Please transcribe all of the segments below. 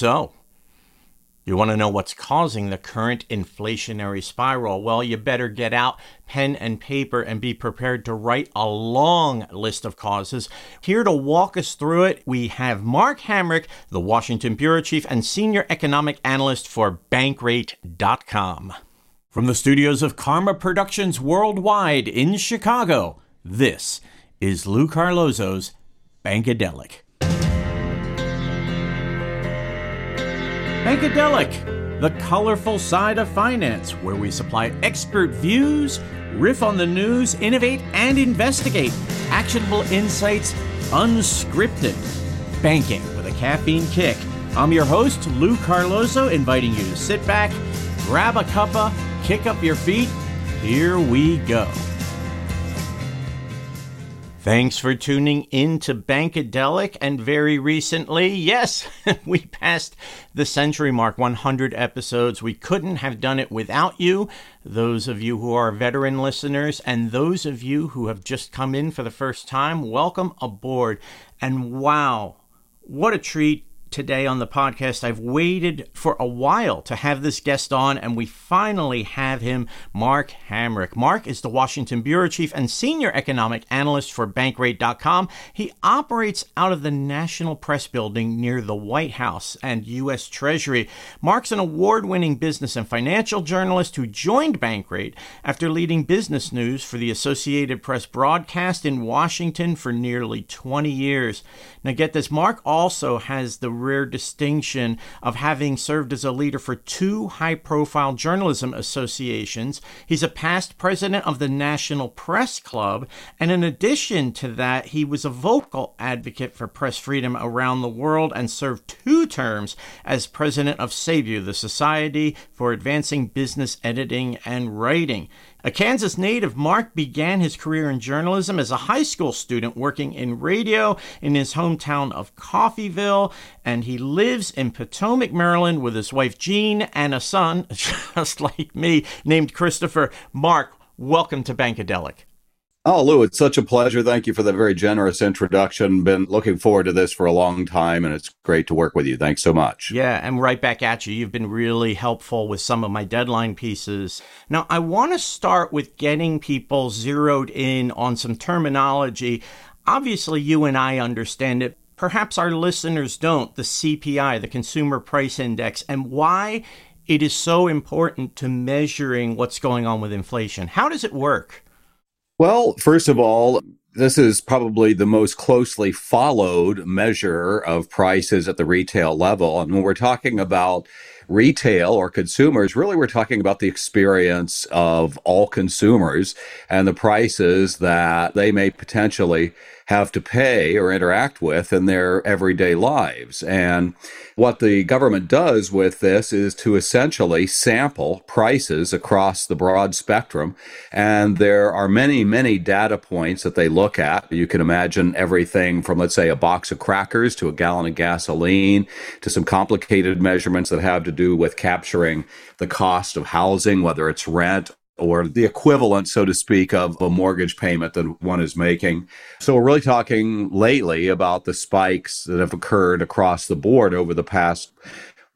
so? You want to know what's causing the current inflationary spiral? Well, you better get out pen and paper and be prepared to write a long list of causes. Here to walk us through it, we have Mark Hamrick, the Washington Bureau Chief and Senior Economic Analyst for Bankrate.com. From the studios of Karma Productions Worldwide in Chicago, this is Lou Carlozo's Bankadelic. Bankadelic, the colorful side of finance, where we supply expert views, riff on the news, innovate, and investigate. Actionable insights, unscripted. Banking with a caffeine kick. I'm your host, Lou Carlozo, inviting you to sit back, grab a cuppa, kick up your feet. Here we go. Thanks for tuning in to Bankadelic. And very recently, yes, we passed the century mark 100 episodes. We couldn't have done it without you, those of you who are veteran listeners, and those of you who have just come in for the first time. Welcome aboard. And wow, what a treat today on the podcast. I've waited for a while to have this guest on, and we finally have him, Mark Hamrick. Mark is the Washington Bureau Chief and Senior Economic Analyst for Bankrate.com. He operates out of the National Press Building near the White House and U.S. Treasury. Mark's an award winning business and financial journalist who joined Bankrate after leading business news for the Associated Press broadcast in Washington for nearly 20 years. Now, get this Mark also has the rare distinction of having served as a leader for two high profile journalism associations. He's a past president of the National Press Club, and in addition to that, he was a vocal advocate for press freedom around the world and served two terms as president of SABEW, the Society for Advancing Business Editing and Writing. A Kansas native, Mark began his career in journalism as a high school student working in radio in his hometown of Coffeyville, and he lives in Potomac, Maryland with his wife Jean and a son, just like me, named Christopher. Mark, welcome to Bankadelic. Oh, Lou, it's such a pleasure. Thank you for the very generous introduction. Been looking forward to this for a long time, and it's great to work with you. Thanks so much. Yeah, and right back at you. You've been really helpful with some of my deadline pieces. Now, I want to start with getting people zeroed in on some terminology. Obviously, you and I understand it. Perhaps our listeners don't. The CPI, the Consumer Price Index, and why it is so important to measuring what's going on with inflation. How does it work? Well, first of all, this is probably the most closely followed measure of prices at the retail level. And when we're talking about retail or consumers, really we're talking about the experience of all consumers and the prices that they may potentially have to pay or interact with in their everyday lives. And what the government does with this is to essentially sample prices across the broad spectrum. And there are many, many data points that they look at. You can imagine everything from, let's say, a box of crackers to a gallon of gasoline to some complicated measurements that have to do with capturing the cost of housing, whether it's rent or the equivalent, so to speak, of a mortgage payment that one is making. So we're really talking lately about the spikes that have occurred across the board over the past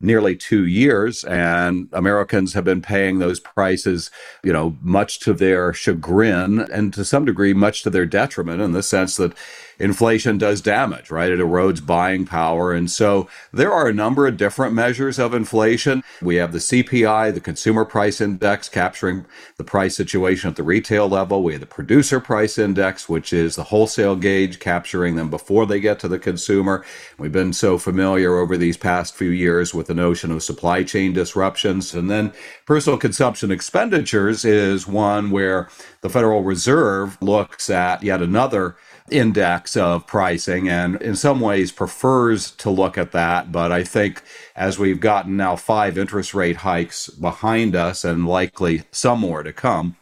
nearly two years and Americans have been paying those prices, you know, much to their chagrin and to some degree, much to their detriment in the sense that inflation does damage, right? It erodes buying power. And so there are a number of different measures of inflation. We have the CPI, the consumer price index, capturing the price situation at the retail level. We have the producer price index, which is the wholesale gauge, capturing them before they get to the consumer. We've been so familiar over these past few years with the notion of supply chain disruptions. And then personal consumption expenditures is one where the Federal Reserve looks at yet another index of pricing and in some ways prefers to look at that. But I think as we've gotten now five interest rate hikes behind us and likely some more to come,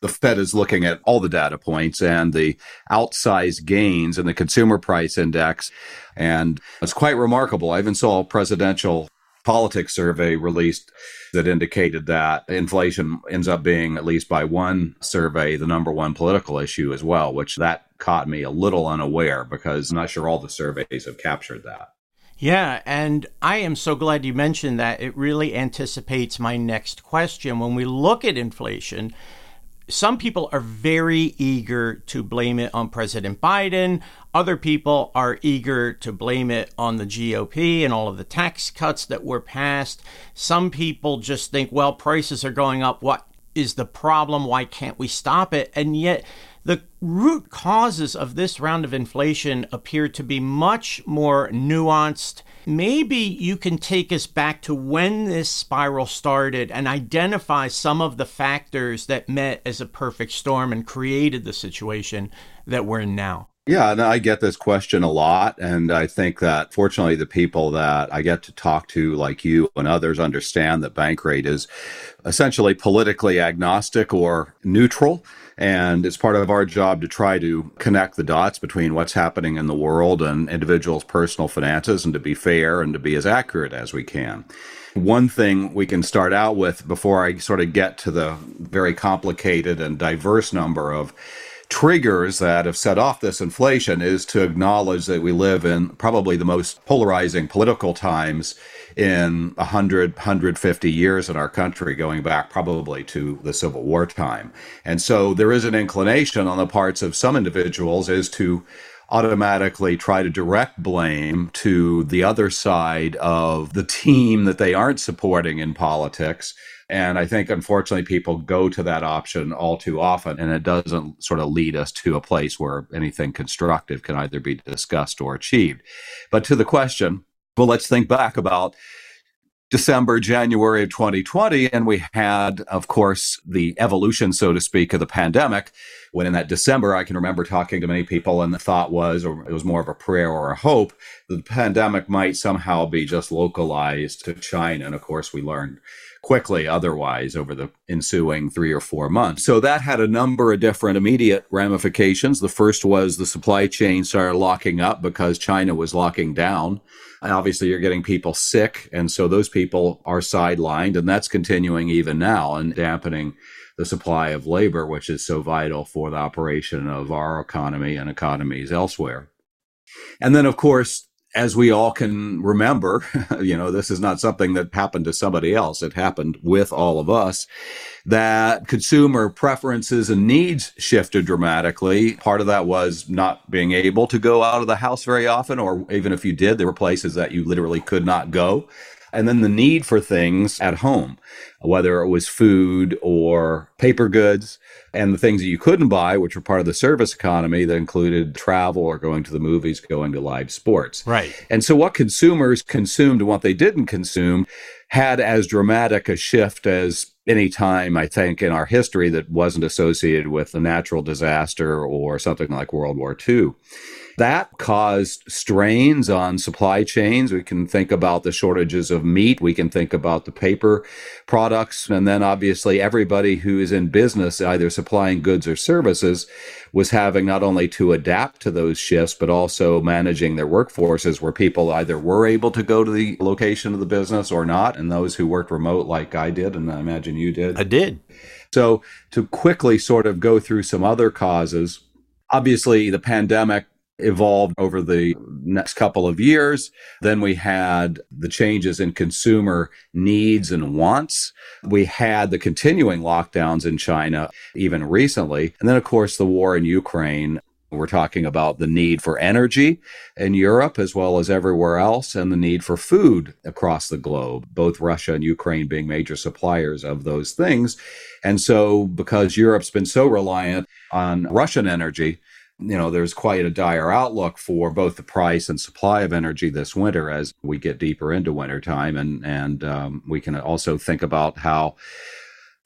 the Fed is looking at all the data points and the outsized gains in the consumer price index. And it's quite remarkable. I even saw a presidential politics survey released that indicated that inflation ends up being, at least by one survey, the number one political issue as well, which that caught me a little unaware because I'm not sure all the surveys have captured that. Yeah, and I am so glad you mentioned that. It really anticipates my next question. When we look at inflation, some people are very eager to blame it on President Biden. Other people are eager to blame it on the GOP and all of the tax cuts that were passed. Some people just think, well, prices are going up. What is the problem? Why can't we stop it? And yet, the root causes of this round of inflation appear to be much more nuanced. Maybe you can take us back to when this spiral started and identify some of the factors that met as a perfect storm and created the situation that we're in now. Yeah, and I get this question a lot. And I think that fortunately, the people that I get to talk to, like you and others, understand that Bankrate is essentially politically agnostic or neutral. And it's part of our job to try to connect the dots between what's happening in the world and individuals' personal finances and to be fair and to be as accurate as we can. One thing we can start out with before I sort of get to the very complicated and diverse number of triggers that have set off this inflation is to acknowledge that we live in probably the most polarizing political times in 100, 150 years in our country, going back probably to the Civil War time. And so there is an inclination on the parts of some individuals is to automatically try to direct blame to the other side of the team that they aren't supporting in politics and I think, unfortunately, people go to that option all too often, and it doesn't sort of lead us to a place where anything constructive can either be discussed or achieved. But to the question, well, let's think back about December, January of 2020, and we had, of course, the evolution, so to speak, of the pandemic. When in that December, I can remember talking to many people, and the thought was, or it was more of a prayer or a hope, that the pandemic might somehow be just localized to China. And of course, we learned quickly otherwise over the ensuing three or four months. So that had a number of different immediate ramifications. The first was the supply chain started locking up because China was locking down. And obviously, you're getting people sick. And so those people are sidelined. And that's continuing even now and dampening the supply of labor, which is so vital for the operation of our economy and economies elsewhere. And then, of course, as we all can remember, you know, this is not something that happened to somebody else. It happened with all of us that consumer preferences and needs shifted dramatically. Part of that was not being able to go out of the house very often, or even if you did, there were places that you literally could not go and then the need for things at home, whether it was food or paper goods, and the things that you couldn't buy, which were part of the service economy that included travel or going to the movies, going to live sports. Right. And so what consumers consumed and what they didn't consume had as dramatic a shift as any time, I think, in our history that wasn't associated with a natural disaster or something like World War II. That caused strains on supply chains. We can think about the shortages of meat. We can think about the paper products. And then obviously everybody who is in business, either supplying goods or services, was having not only to adapt to those shifts, but also managing their workforces where people either were able to go to the location of the business or not. And those who worked remote, like I did, and I imagine you did. I did. So to quickly sort of go through some other causes, obviously the pandemic evolved over the next couple of years. Then we had the changes in consumer needs and wants. We had the continuing lockdowns in China even recently. And then, of course, the war in Ukraine. We're talking about the need for energy in Europe as well as everywhere else, and the need for food across the globe, both Russia and Ukraine being major suppliers of those things. And so, because Europe's been so reliant on Russian energy, you know, there's quite a dire outlook for both the price and supply of energy this winter as we get deeper into wintertime. And, and um, we can also think about how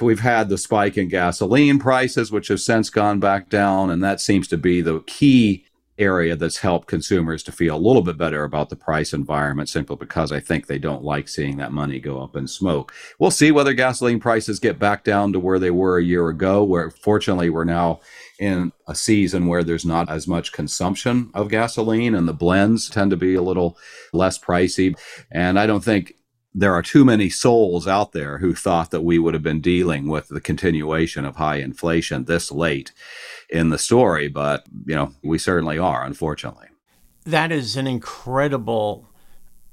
we've had the spike in gasoline prices, which have since gone back down. And that seems to be the key area that's helped consumers to feel a little bit better about the price environment simply because I think they don't like seeing that money go up in smoke. We'll see whether gasoline prices get back down to where they were a year ago, where fortunately we're now in a season where there's not as much consumption of gasoline and the blends tend to be a little less pricey. And I don't think there are too many souls out there who thought that we would have been dealing with the continuation of high inflation this late in the story, but you know, we certainly are, unfortunately. That is an incredible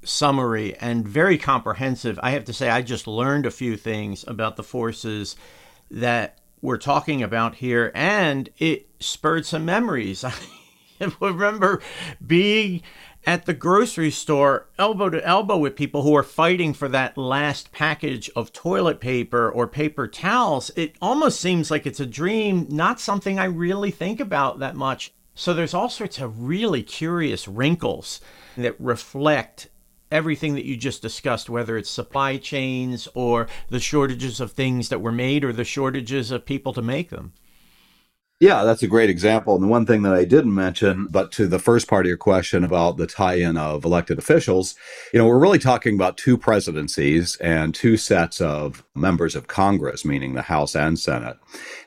summary and very comprehensive. I have to say, I just learned a few things about the forces that we're talking about here, and it spurred some memories. I remember being at the grocery store elbow to elbow with people who are fighting for that last package of toilet paper or paper towels. It almost seems like it's a dream, not something I really think about that much. So there's all sorts of really curious wrinkles that reflect everything that you just discussed, whether it's supply chains or the shortages of things that were made or the shortages of people to make them. Yeah, that's a great example. And the one thing that I didn't mention, but to the first part of your question about the tie in of elected officials, you know, we're really talking about two presidencies and two sets of members of Congress, meaning the House and Senate.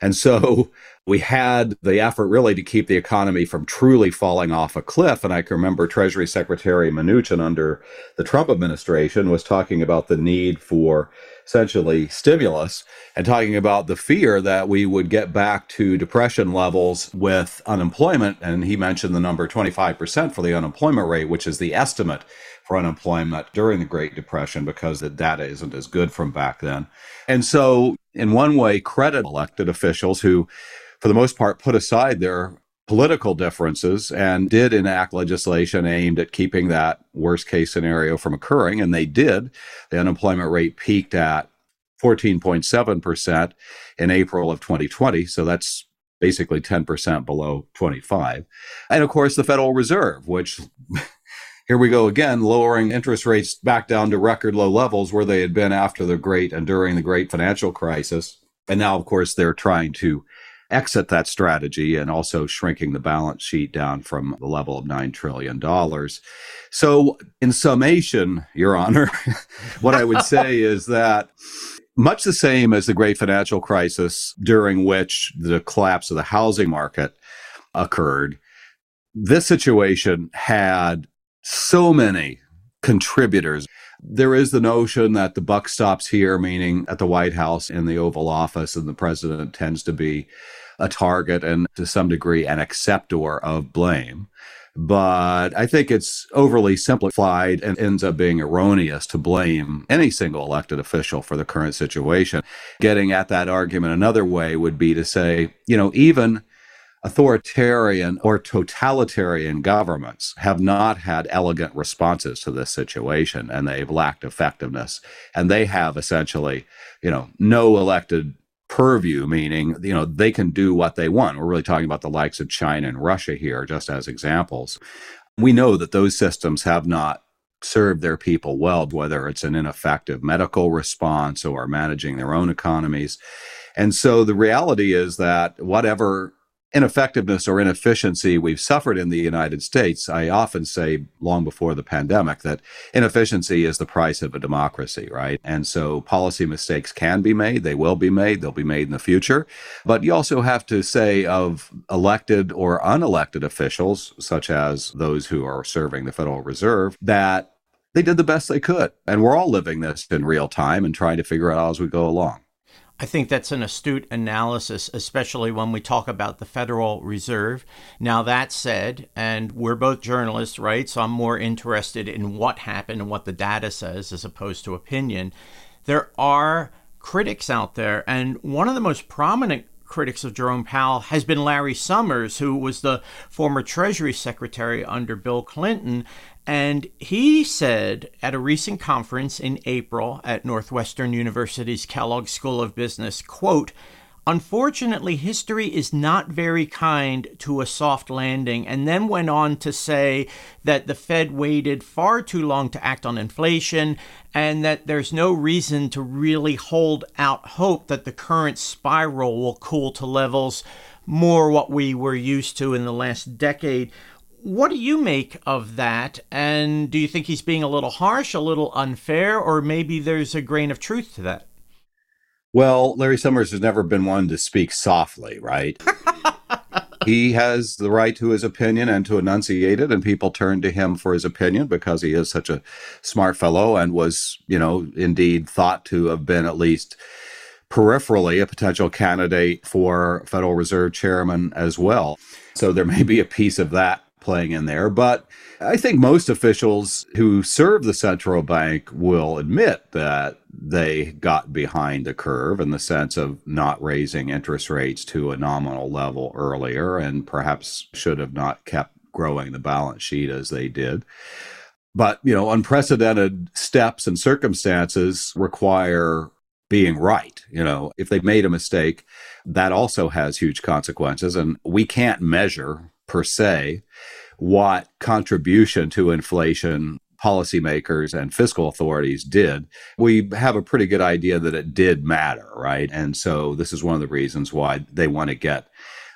And so we had the effort really to keep the economy from truly falling off a cliff. And I can remember Treasury Secretary Mnuchin under the Trump administration was talking about the need for essentially stimulus and talking about the fear that we would get back to depression levels with unemployment. And he mentioned the number 25% for the unemployment rate, which is the estimate for unemployment during the Great Depression because the data isn't as good from back then. And so, in one way, credit elected officials who for the most part, put aside their political differences and did enact legislation aimed at keeping that worst case scenario from occurring. And they did. The unemployment rate peaked at 14.7% in April of 2020. So that's basically 10% below 25. And of course, the Federal Reserve, which here we go again, lowering interest rates back down to record low levels where they had been after the great and during the great financial crisis. And now, of course, they're trying to exit that strategy and also shrinking the balance sheet down from the level of $9 trillion. So, in summation, Your Honor, what I would say is that much the same as the great financial crisis, during which the collapse of the housing market occurred, this situation had so many contributors. There is the notion that the buck stops here, meaning at the White House in the Oval Office, and the president tends to be a target and to some degree an acceptor of blame. But I think it's overly simplified and ends up being erroneous to blame any single elected official for the current situation. Getting at that argument another way would be to say, you know, even authoritarian or totalitarian governments have not had elegant responses to this situation and they've lacked effectiveness. And they have essentially, you know, no elected purview, meaning, you know, they can do what they want. We're really talking about the likes of China and Russia here, just as examples. We know that those systems have not served their people well, whether it's an ineffective medical response or managing their own economies. And so the reality is that whatever ineffectiveness or inefficiency we've suffered in the United States, I often say long before the pandemic that inefficiency is the price of a democracy, right? And so policy mistakes can be made, they will be made, they'll be made in the future. But you also have to say of elected or unelected officials, such as those who are serving the Federal Reserve, that they did the best they could. And we're all living this in real time and trying to figure out as we go along. I think that's an astute analysis, especially when we talk about the Federal Reserve. Now, that said, and we're both journalists, right? So I'm more interested in what happened and what the data says as opposed to opinion. There are critics out there, and one of the most prominent critics of Jerome Powell has been Larry Summers, who was the former Treasury Secretary under Bill Clinton. And he said at a recent conference in April at Northwestern University's Kellogg School of Business, quote, Unfortunately, history is not very kind to a soft landing, and then went on to say that the Fed waited far too long to act on inflation and that there's no reason to really hold out hope that the current spiral will cool to levels more what we were used to in the last decade. What do you make of that? And do you think he's being a little harsh, a little unfair, or maybe there's a grain of truth to that? Well, Larry Summers has never been one to speak softly, right? he has the right to his opinion and to enunciate it, and people turn to him for his opinion because he is such a smart fellow and was, you know, indeed thought to have been at least peripherally a potential candidate for Federal Reserve chairman as well. So there may be a piece of that playing in there. But I think most officials who serve the central bank will admit that they got behind the curve in the sense of not raising interest rates to a nominal level earlier and perhaps should have not kept growing the balance sheet as they did. But, you know, unprecedented steps and circumstances require being right. You know, if they made a mistake, that also has huge consequences. And we can't measure per se what contribution to inflation policymakers and fiscal authorities did, we have a pretty good idea that it did matter, right? And so this is one of the reasons why they want to get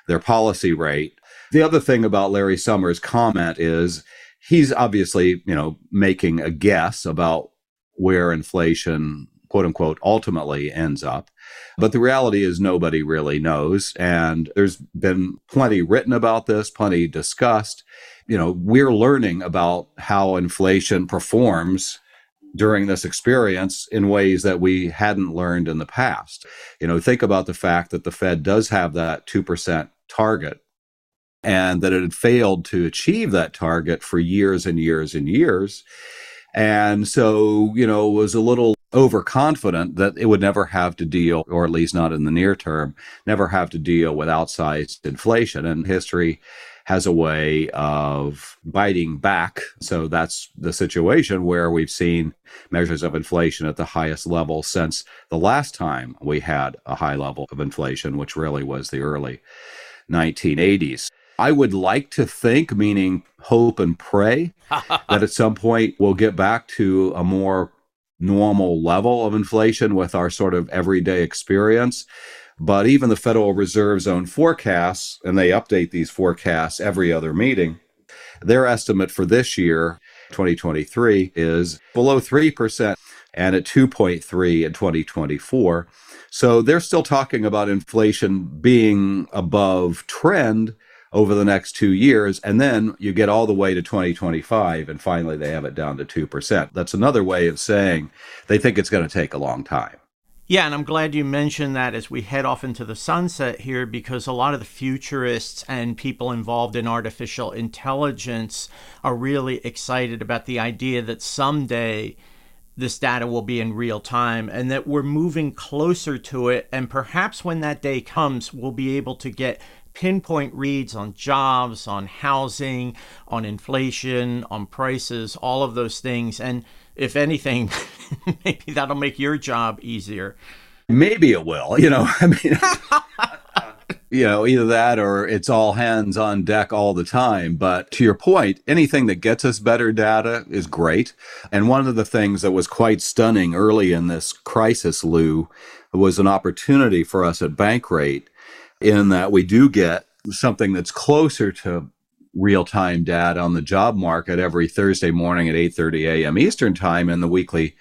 their policy rate. The other thing about Larry Summers' comment is he's obviously, you know, making a guess about where inflation quote unquote ultimately ends up. But the reality is nobody really knows. And there's been plenty written about this, plenty discussed. You know, we're learning about how inflation performs during this experience in ways that we hadn't learned in the past. You know, think about the fact that the Fed does have that 2% target and that it had failed to achieve that target for years and years and years. And so, you know, was a little overconfident that it would never have to deal, or at least not in the near term, never have to deal with outsized inflation. And history has a way of biting back. So that's the situation where we've seen measures of inflation at the highest level since the last time we had a high level of inflation, which really was the early 1980s. I would like to think, meaning hope and pray, that at some point we'll get back to a more normal level of inflation with our sort of everyday experience. But even the Federal Reserve's own forecasts, and they update these forecasts every other meeting, their estimate for this year, 2023, is below 3% and at 2.3 in 2024. So they're still talking about inflation being above trend over the next two years. And then you get all the way to 2025, and finally they have it down to 2%. That's another way of saying they think it's going to take a long time. Yeah, and I'm glad you mentioned that as we head off into the sunset here, because a lot of the futurists and people involved in artificial intelligence are really excited about the idea that someday this data will be in real time and that we're moving closer to it. And perhaps when that day comes, we'll be able to get pinpoint reads on jobs, on housing, on inflation, on prices, all of those things. And if anything, maybe that'll make your job easier. Maybe it will. You know, I mean, you know, either that or it's all hands on deck all the time. But to your point, anything that gets us better data is great. And one of the things that was quite stunning early in this crisis, Lou, was an opportunity for us at Bankrate in that we do get something that's closer to real-time data on the job market every Thursday morning at 8:30 a.m. Eastern Time in the weekly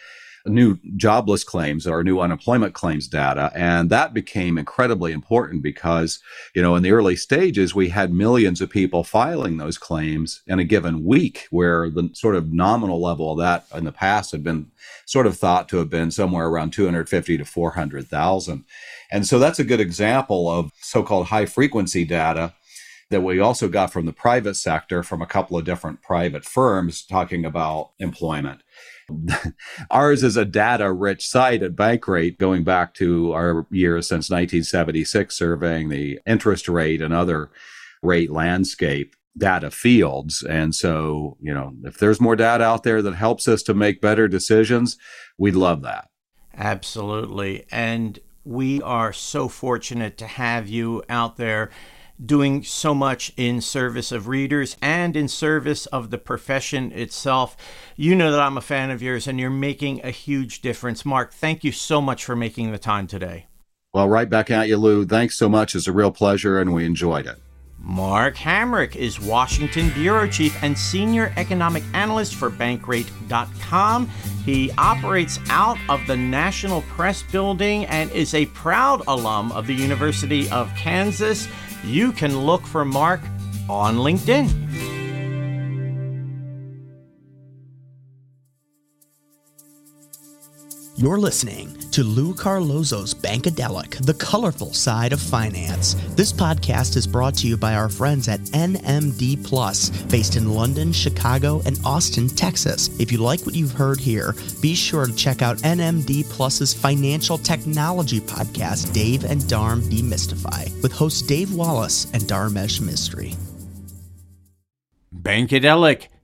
new jobless claims or new unemployment claims data and that became incredibly important because you know in the early stages we had millions of people filing those claims in a given week where the sort of nominal level of that in the past had been sort of thought to have been somewhere around 250 to 400,000 and so that's a good example of so called high frequency data that we also got from the private sector from a couple of different private firms talking about employment. Ours is a data rich site at Bankrate going back to our years since 1976, surveying the interest rate and other rate landscape data fields. And so, you know, if there's more data out there that helps us to make better decisions, we'd love that. Absolutely. And we are so fortunate to have you out there doing so much in service of readers and in service of the profession itself. You know that I'm a fan of yours and you're making a huge difference. Mark, thank you so much for making the time today. Well, right back at you, Lou. Thanks so much. It's a real pleasure and we enjoyed it. Mark Hamrick is Washington Bureau Chief and Senior Economic Analyst for Bankrate.com. He operates out of the National Press Building and is a proud alum of the University of Kansas. You can look for Mark on LinkedIn. You're listening to Lou Carlozo's Bankadelic, the colorful side of finance. This podcast is brought to you by our friends at NMD Plus, based in London, Chicago, and Austin, Texas. If you like what you've heard here, be sure to check out NMD Plus's financial technology podcast, Dave and Darm Demystify, with hosts Dave Wallace and Dharmesh Mistry. Bankadelic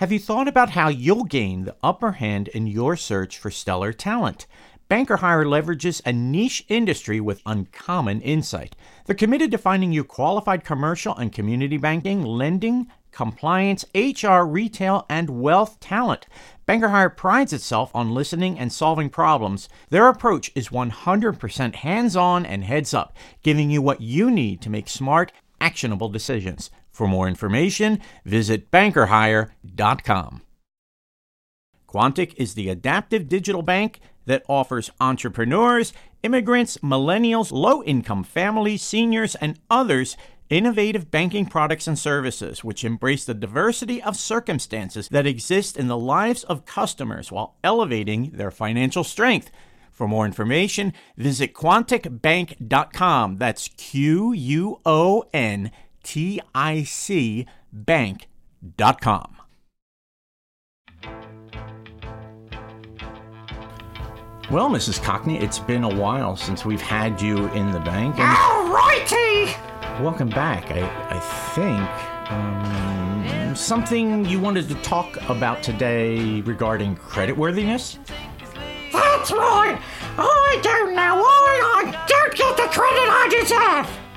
Have you thought about how you'll gain the upper hand in your search for stellar talent? Banker Hire leverages a niche industry with uncommon insight. They're committed to finding you qualified commercial and community banking, lending, compliance, HR, retail, and wealth talent. Banker Hire prides itself on listening and solving problems. Their approach is 100% hands on and heads up, giving you what you need to make smart, actionable decisions. For more information, visit bankerhire.com. Quontic is the adaptive digital bank that offers entrepreneurs, immigrants, millennials, low income families, seniors, and others innovative banking products and services which embrace the diversity of circumstances that exist in the lives of customers while elevating their financial strength. For more information, visit quonticbank.com. That's Q U O N T I C bank.com. Well, Mrs. Cockney, it's been a while since we've had you in the bank. And Alrighty! welcome back. I, I think um, something you wanted to talk about today regarding creditworthiness? That's right! I don't know why I don't get the credit I deserve!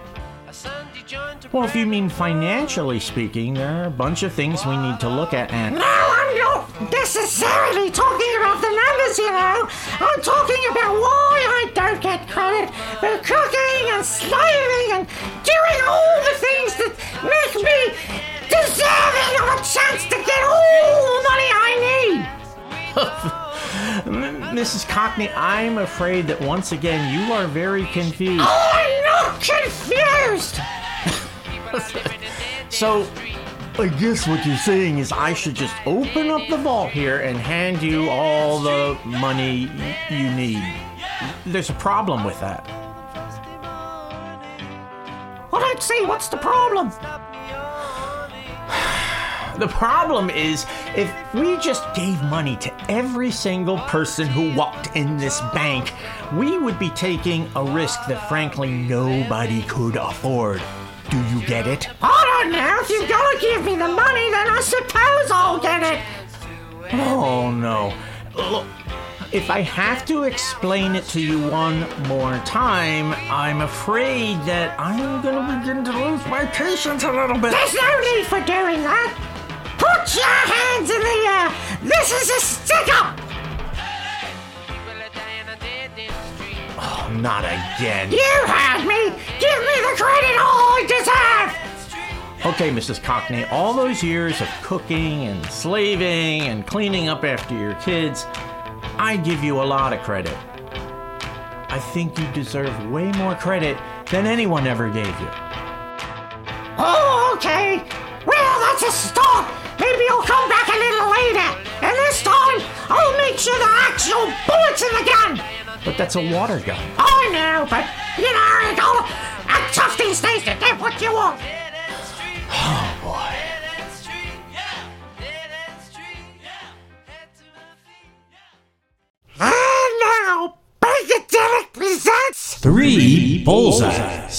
Well, if you mean financially speaking, there are a bunch of things we need to look at and. No, I'm not necessarily talking about the numbers, you know. I'm talking about why I don't get credit for cooking and slaving and doing all the things that make me deserving of a chance to get all the money I need. Mrs. Cockney, I'm afraid that once again you are very confused. I'm not confused! So, I guess what you're saying is I should just open up the vault here and hand you all the money you need. There's a problem with that. What I don't see what's the problem. The problem is if we just gave money to every single person who walked in this bank, we would be taking a risk that frankly nobody could afford. Do you get it? I don't know. If you're gonna give me the money, then I suppose I'll get it. Oh no. Look, if I have to explain it to you one more time, I'm afraid that I'm gonna begin to lose my patience a little bit. There's no need for doing that. Put your hands in the air. This is a stick up. Not again. You heard me. Give me the credit all I deserve. Okay, Mrs. Cockney, all those years of cooking and slaving and cleaning up after your kids, I give you a lot of credit. I think you deserve way more credit than anyone ever gave you. Oh, okay. Well, that's a start. Maybe I'll come back a little later. And this time, I'll make sure are actual bullets in the gun. But that's a water gun. Oh, I know, but you know, you gotta act tough these days to get what you want. Oh boy. And now, Bankadelic presents Three bullseyes.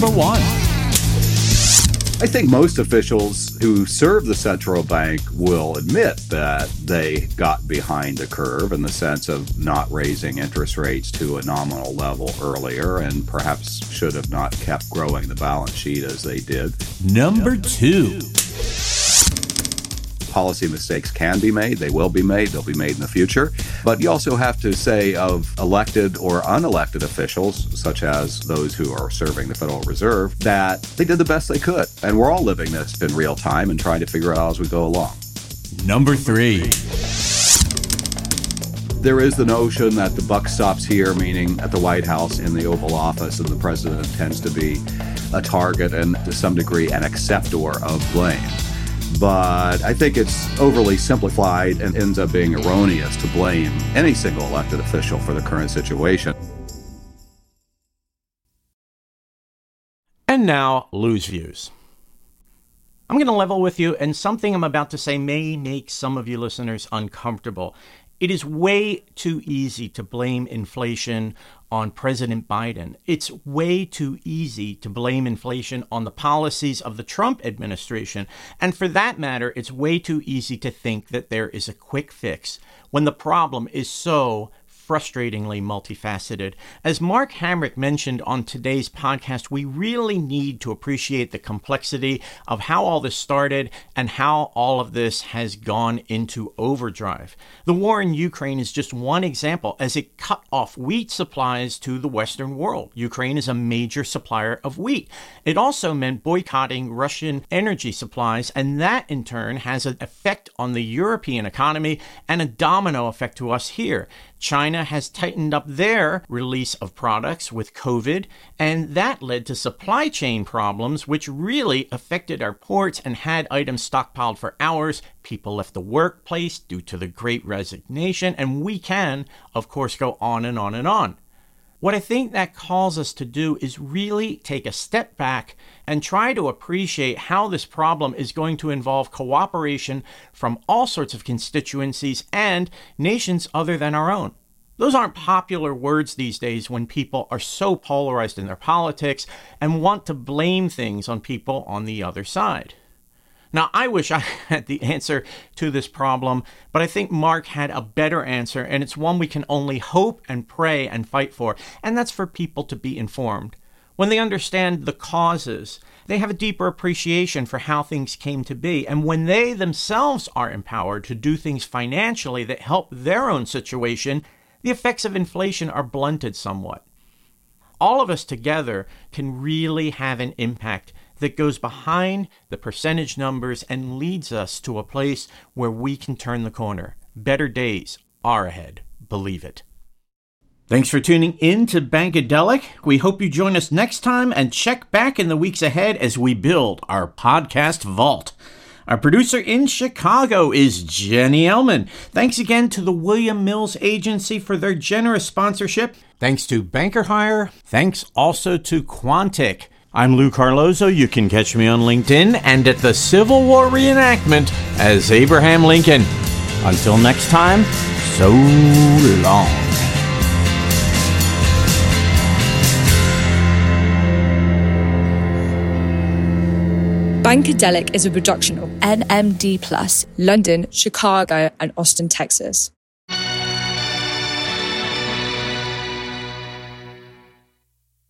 Number one. I think most officials who serve the central bank will admit that they got behind the curve in the sense of not raising interest rates to a nominal level earlier and perhaps should have not kept growing the balance sheet as they did. Number two policy mistakes can be made. They will be made. They'll be made in the future. But you also have to say of elected or unelected officials, such as those who are serving the Federal Reserve, that they did the best they could. And we're all living this in real time and trying to figure out as we go along. Number three. There is the notion that the buck stops here, meaning at the White House in the Oval Office, and the president tends to be a target and to some degree an acceptor of blame but I think it's overly simplified and ends up being erroneous to blame any single elected official for the current situation. And now, Lou's Views. I'm going to level with you, and something I'm about to say may make some of you listeners uncomfortable. It is way too easy to blame inflation on President Biden. It's way too easy to blame inflation on the policies of the Trump administration. And for that matter, it's way too easy to think that there is a quick fix when the problem is so frustratingly multifaceted. As Mark Hamrick mentioned on today's podcast, we really need to appreciate the complexity of how all this started and how all of this has gone into overdrive. The war in Ukraine is just one example as it cut off wheat supplies to the Western world. Ukraine is a major supplier of wheat. It also meant boycotting Russian energy supplies, and that in turn has an effect on the European economy and a domino effect to us here. China has tightened up their release of products with COVID, and that led to supply chain problems, which really affected our ports and had items stockpiled for hours. People left the workplace due to the great resignation, and we can, of course, go on and on and on. What I think that calls us to do is really take a step back and try to appreciate how this problem is going to involve cooperation from all sorts of constituencies and nations other than our own. Those aren't popular words these days when people are so polarized in their politics and want to blame things on people on the other side. Now, I wish I had the answer to this problem, but I think Mark had a better answer, and it's one we can only hope and pray and fight for, and that's for people to be informed. When they understand the causes, they have a deeper appreciation for how things came to be, and when they themselves are empowered to do things financially that help their own situation, the effects of inflation are blunted somewhat. All of us together can really have an impact that goes behind the percentage numbers and leads us to a place where we can turn the corner. Better days are ahead. Believe it. Thanks for tuning in to Bankadelic. We hope you join us next time and check back in the weeks ahead as we build our podcast vault. Our producer in Chicago is Jenny Ellman. Thanks again to the William Mills Agency for their generous sponsorship. Thanks to Banker Hire. Thanks also to Quontic. I'm Lou Carlozo. You can catch me on LinkedIn and at the Civil War reenactment as Abraham Lincoln. Until next time, so long. Bankadelic is a production of NMD Plus, London, Chicago, and Austin, Texas.